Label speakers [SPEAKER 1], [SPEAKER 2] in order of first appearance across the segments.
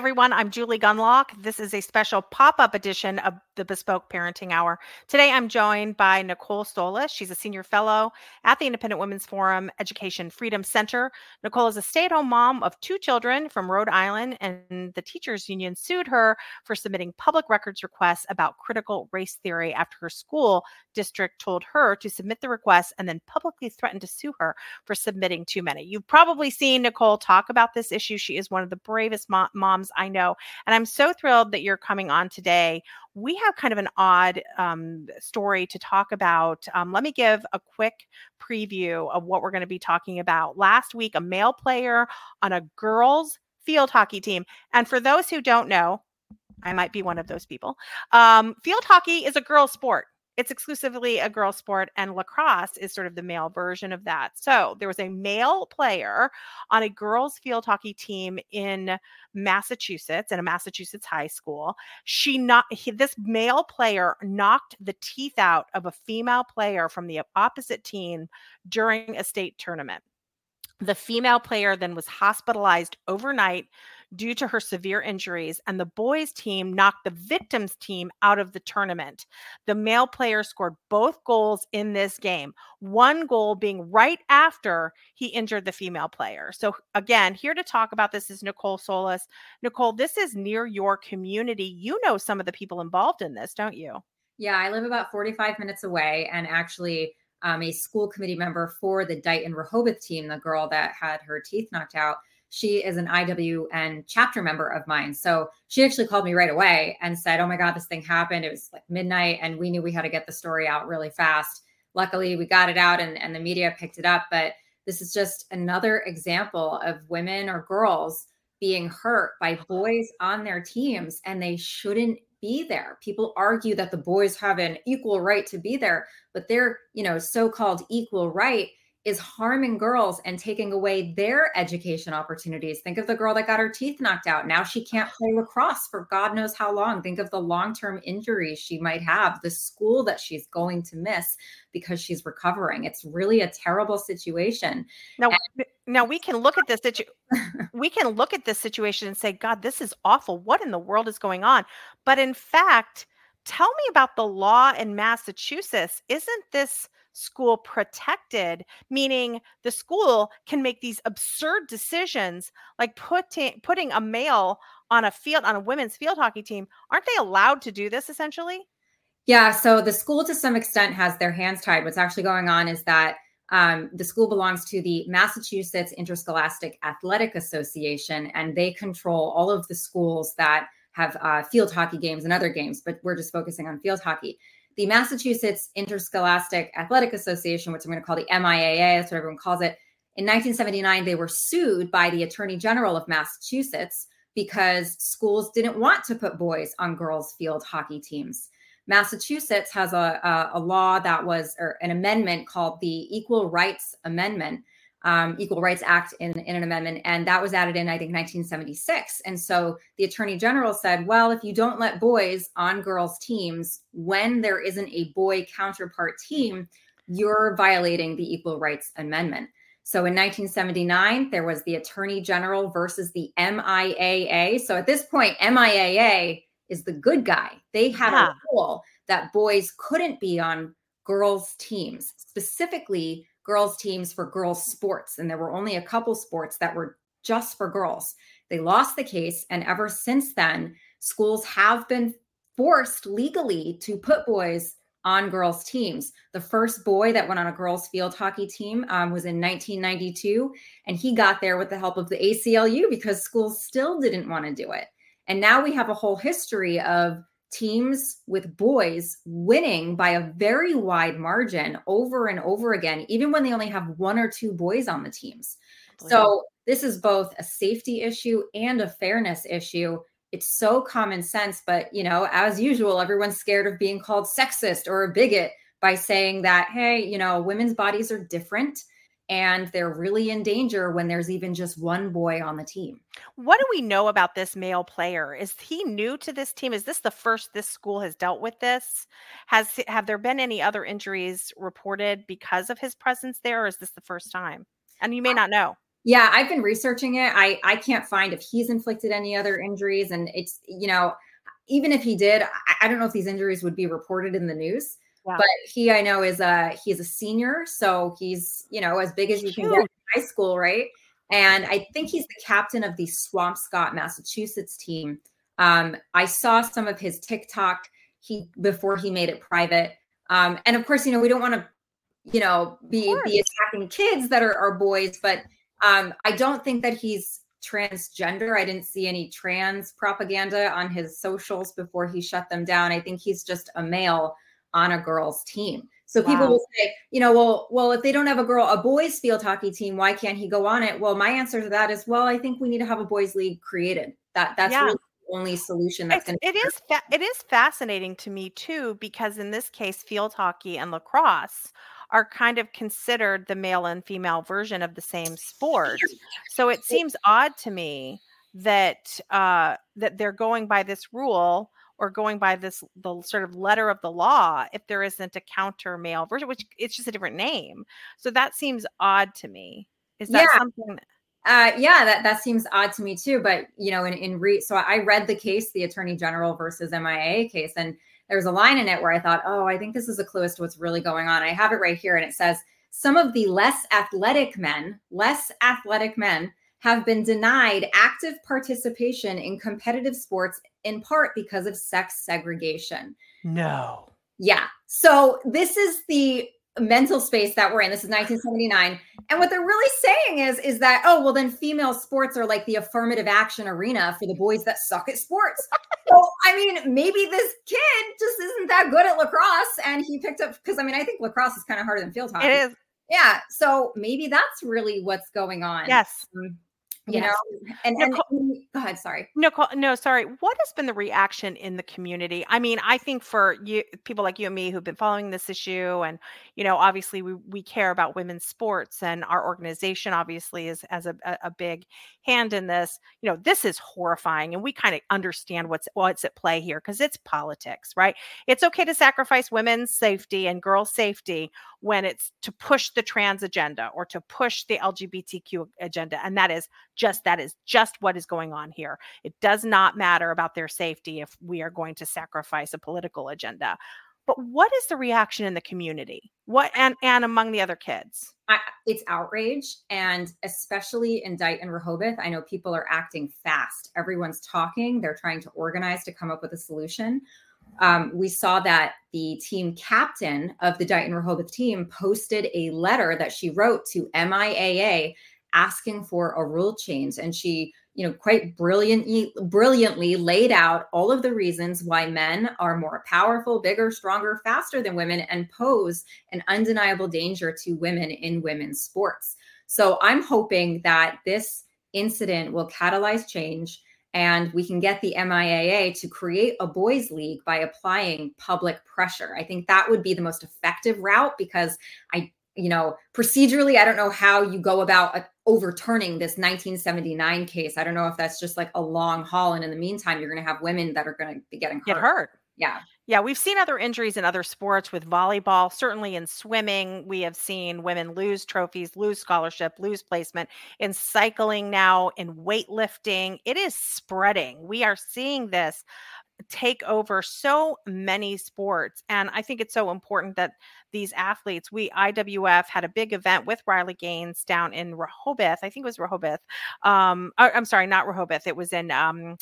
[SPEAKER 1] Everyone, I'm Julie Gunlock. This is a special pop up edition of the Bespoke Parenting Hour. Today I'm joined by Nicole Solas. She's a senior fellow at the Independent Women's Forum Education Freedom Center. Nicole is a stay at home mom of two children from Rhode Island, and the teachers union sued her for submitting public records requests about critical race theory after her school district told her to submit the request and then publicly threatened to sue her for submitting too many. You've probably seen Nicole talk about this issue. She is one of the bravest moms I know. And I'm so thrilled that you're coming on today. We have kind of an odd um, story to talk about. Um, let me give a quick preview of what we're going to be talking about. Last week, a male player on a girls' field hockey team. And for those who don't know, I might be one of those people. Um, field hockey is a girls' sport it's exclusively a girl sport and lacrosse is sort of the male version of that. So there was a male player on a girls field hockey team in massachusetts in a massachusetts high school. She not he, this male player knocked the teeth out of a female player from the opposite team during a state tournament. The female player then was hospitalized overnight due to her severe injuries, and the boys' team knocked the victims' team out of the tournament. The male player scored both goals in this game, one goal being right after he injured the female player. So, again, here to talk about this is Nicole Solas. Nicole, this is near your community. You know some of the people involved in this, don't you?
[SPEAKER 2] Yeah, I live about 45 minutes away and actually um, a school committee member for the Dighton Rehoboth team, the girl that had her teeth knocked out she is an IWN chapter member of mine. So she actually called me right away and said, Oh my God, this thing happened. It was like midnight, and we knew we had to get the story out really fast. Luckily, we got it out and, and the media picked it up. But this is just another example of women or girls being hurt by boys on their teams, and they shouldn't be there. People argue that the boys have an equal right to be there, but their, you know, so-called equal right is harming girls and taking away their education opportunities. Think of the girl that got her teeth knocked out. Now she can't play lacrosse for God knows how long. Think of the long term injuries she might have, the school that she's going to miss because she's recovering. It's really a terrible situation.
[SPEAKER 1] Now, and- now we can look at this situ- we can look at this situation and say, God, this is awful. What in the world is going on? But in fact, tell me about the law in Massachusetts. Isn't this school protected, meaning the school can make these absurd decisions like putting putting a male on a field on a women's field hockey team. Aren't they allowed to do this essentially?
[SPEAKER 2] Yeah, so the school to some extent has their hands tied. What's actually going on is that um, the school belongs to the Massachusetts Interscholastic Athletic Association, and they control all of the schools that have uh, field hockey games and other games, but we're just focusing on field hockey the Massachusetts Interscholastic Athletic Association, which I'm going to call the MIAA, that's what everyone calls it. In 1979, they were sued by the Attorney General of Massachusetts because schools didn't want to put boys on girls' field hockey teams. Massachusetts has a, a, a law that was, or an amendment called the Equal Rights Amendment, um, Equal Rights Act in, in an amendment, and that was added in, I think, 1976. And so the Attorney General said, well, if you don't let boys on girls' teams when there isn't a boy counterpart team, you're violating the Equal Rights Amendment. So in 1979, there was the Attorney General versus the MIAA. So at this point, MIAA is the good guy. They had yeah. a rule that boys couldn't be on girls' teams, specifically girls' teams for girls' sports. And there were only a couple sports that were just for girls. They lost the case. And ever since then, schools have been forced legally to put boys on girls' teams. The first boy that went on a girls' field hockey team um, was in 1992. And he got there with the help of the ACLU because schools still didn't want to do it. And now we have a whole history of teams with boys winning by a very wide margin over and over again, even when they only have one or two boys on the teams. So, this is both a safety issue and a fairness issue. It's so common sense, but you know, as usual, everyone's scared of being called sexist or a bigot by saying that, hey, you know, women's bodies are different and they're really in danger when there's even just one boy on the team.
[SPEAKER 1] What do we know about this male player? Is he new to this team? Is this the first this school has dealt with this? Has have there been any other injuries reported because of his presence there or is this the first time? And you may not know.
[SPEAKER 2] Yeah, I've been researching it. I I can't find if he's inflicted any other injuries, and it's you know even if he did, I, I don't know if these injuries would be reported in the news. Wow. But he, I know, is a he's a senior, so he's you know as big as you Cute. can get in high school, right? And I think he's the captain of the Swampscott, Massachusetts team. Um, I saw some of his TikTok he before he made it private. Um, and of course, you know, we don't want to, you know, be be attacking kids that are, are boys, but um, I don't think that he's transgender. I didn't see any trans propaganda on his socials before he shut them down. I think he's just a male on a girl's team. So people wow. will say, you know, well, well, if they don't have a girl, a boys field hockey team, why can't he go on it? Well, my answer to that is, well, I think we need to have a boys league created. That that's yeah. really the only solution that's going
[SPEAKER 1] to. It is fa- it is fascinating to me too because in this case, field hockey and lacrosse are kind of considered the male and female version of the same sport. So it seems odd to me that uh, that they're going by this rule or going by this the sort of letter of the law if there isn't a counter male version, which it's just a different name. So that seems odd to me. Is that yeah. something?
[SPEAKER 2] Uh, yeah, that that seems odd to me too. But you know, in in re so I read the case, the Attorney General versus MIA case, and there's a line in it where I thought, oh, I think this is a clue as to what's really going on. I have it right here, and it says some of the less athletic men, less athletic men have been denied active participation in competitive sports in part because of sex segregation.
[SPEAKER 1] No.
[SPEAKER 2] Yeah. So this is the mental space that we're in. This is 1979. And what they're really saying is, is that, oh, well, then female sports are like the affirmative action arena for the boys that suck at sports. so, I mean, maybe this kid just isn't that good at lacrosse. And he picked up, because I mean, I think lacrosse is kind of harder than field hockey.
[SPEAKER 1] It is.
[SPEAKER 2] Yeah. So maybe that's really what's going on.
[SPEAKER 1] Yes.
[SPEAKER 2] Um, you yes. know and, Nicole, and go ahead sorry.
[SPEAKER 1] Nicole no sorry. What has been the reaction in the community? I mean i think for you people like you and me who've been following this issue and you know obviously we, we care about women's sports and our organization obviously is as a, a big hand in this. You know this is horrifying and we kind of understand what's what's at play here because it's politics right? It's okay to sacrifice women's safety and girls safety when it's to push the trans agenda or to push the lgbtq agenda and that is just that is just what is going on here. It does not matter about their safety if we are going to sacrifice a political agenda. But what is the reaction in the community? What and and among the other kids?
[SPEAKER 2] I, it's outrage and especially in Dighton Rehoboth. I know people are acting fast. Everyone's talking. They're trying to organize to come up with a solution. Um, we saw that the team captain of the Dighton Rehoboth team posted a letter that she wrote to MIAA asking for a rule change and she you know quite brilliantly brilliantly laid out all of the reasons why men are more powerful bigger stronger faster than women and pose an undeniable danger to women in women's sports so i'm hoping that this incident will catalyze change and we can get the MIAA to create a boys league by applying public pressure. I think that would be the most effective route because I you know, procedurally, I don't know how you go about overturning this 1979 case. I don't know if that's just like a long haul. And in the meantime, you're going to have women that are going to be getting hurt.
[SPEAKER 1] Get hurt.
[SPEAKER 2] Yeah.
[SPEAKER 1] Yeah. We've seen other injuries in other sports with volleyball. Certainly in swimming, we have seen women lose trophies, lose scholarship, lose placement. In cycling now, in weightlifting, it is spreading. We are seeing this take over so many sports. And I think it's so important that these athletes, we IWF had a big event with Riley Gaines down in Rehoboth. I think it was Rehoboth. Um, uh, I'm sorry, not Rehoboth. It was in um,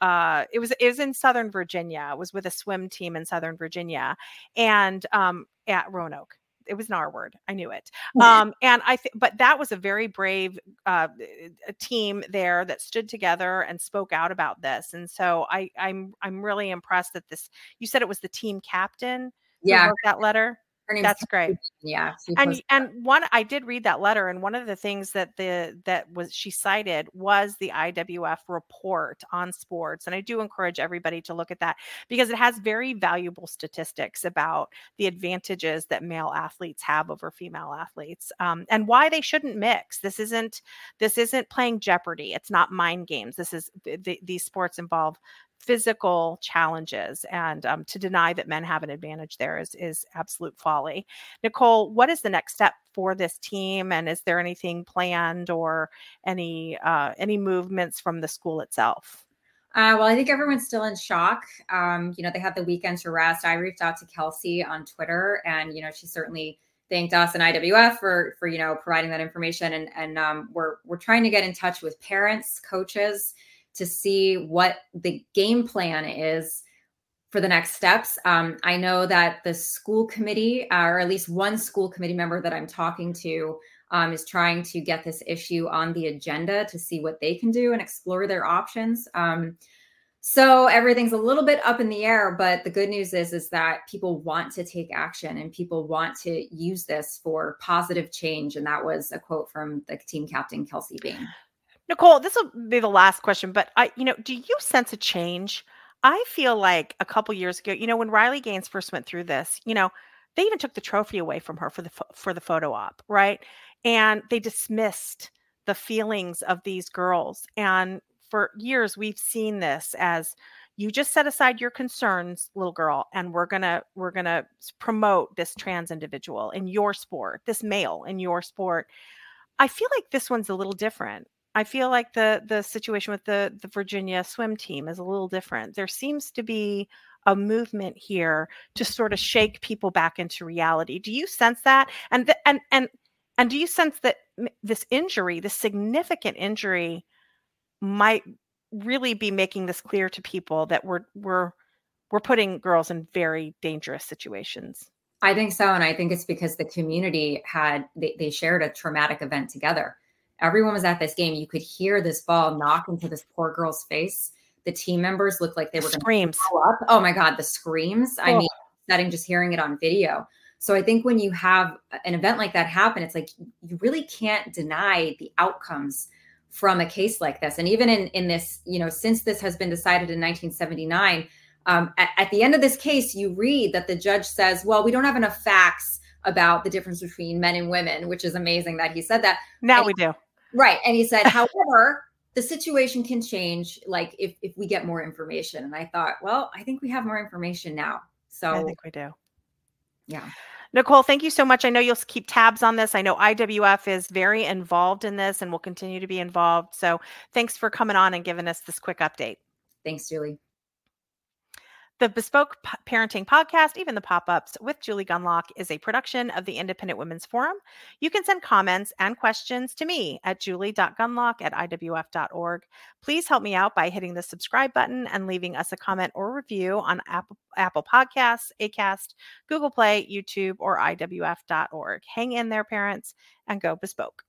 [SPEAKER 1] uh, it was it was in Southern Virginia. It was with a swim team in Southern Virginia, and um, at Roanoke it was an R word. I knew it. Um, and I think, but that was a very brave uh, team there that stood together and spoke out about this. And so I, I'm, I'm really impressed that this. You said it was the team captain.
[SPEAKER 2] Yeah,
[SPEAKER 1] wrote that letter. That's great.
[SPEAKER 2] Yeah.
[SPEAKER 1] And and one I did read that letter and one of the things that the that was she cited was the IWF report on sports and I do encourage everybody to look at that because it has very valuable statistics about the advantages that male athletes have over female athletes um, and why they shouldn't mix. This isn't this isn't playing Jeopardy. It's not mind games. This is the, these sports involve physical challenges and um, to deny that men have an advantage there is is absolute folly nicole what is the next step for this team and is there anything planned or any uh, any movements from the school itself
[SPEAKER 2] uh, well, I think everyone's still in shock. Um, you know, they had the weekend to rest. I reached out to Kelsey on Twitter, and you know, she certainly thanked us and IWF for for you know providing that information. And and um, we're we're trying to get in touch with parents, coaches, to see what the game plan is for the next steps. Um, I know that the school committee, uh, or at least one school committee member that I'm talking to, um, is trying to get this issue on the agenda to see what they can do and explore their options. Um, so everything's a little bit up in the air, but the good news is is that people want to take action and people want to use this for positive change. And that was a quote from the team captain Kelsey Bain.
[SPEAKER 1] Nicole, this will be the last question, but I, you know, do you sense a change? I feel like a couple years ago, you know, when Riley Gaines first went through this, you know, they even took the trophy away from her for the for the photo op, right? And they dismissed the feelings of these girls. And for years we've seen this as you just set aside your concerns little girl and we're to we're to promote this trans individual in your sport this male in your sport i feel like this one's a little different I feel like the the situation with the the Virginia swim team is a little different. There seems to be a movement here to sort of shake people back into reality. Do you sense that? And the, and and and do you sense that this injury, this significant injury, might really be making this clear to people that we're we're we're putting girls in very dangerous situations?
[SPEAKER 2] I think so, and I think it's because the community had they, they shared a traumatic event together Everyone was at this game. You could hear this ball knock into this poor girl's face. The team members looked like they were going
[SPEAKER 1] screams.
[SPEAKER 2] Up. Oh my god, the screams! I mean, setting just hearing it on video. So I think when you have an event like that happen, it's like you really can't deny the outcomes from a case like this. And even in in this, you know, since this has been decided in 1979, um, at, at the end of this case, you read that the judge says, "Well, we don't have enough facts." About the difference between men and women, which is amazing that he said that.
[SPEAKER 1] Now
[SPEAKER 2] and
[SPEAKER 1] we do.
[SPEAKER 2] Right. And he said, however, the situation can change like if if we get more information. And I thought, well, I think we have more information now. So
[SPEAKER 1] I think we do.
[SPEAKER 2] Yeah.
[SPEAKER 1] Nicole, thank you so much. I know you'll keep tabs on this. I know IWF is very involved in this and will continue to be involved. So thanks for coming on and giving us this quick update.
[SPEAKER 2] Thanks, Julie.
[SPEAKER 1] The Bespoke P- Parenting Podcast, even the pop ups with Julie Gunlock, is a production of the Independent Women's Forum. You can send comments and questions to me at julie.gunlock at iwf.org. Please help me out by hitting the subscribe button and leaving us a comment or review on Apple, Apple Podcasts, ACAST, Google Play, YouTube, or iwf.org. Hang in there, parents, and go bespoke.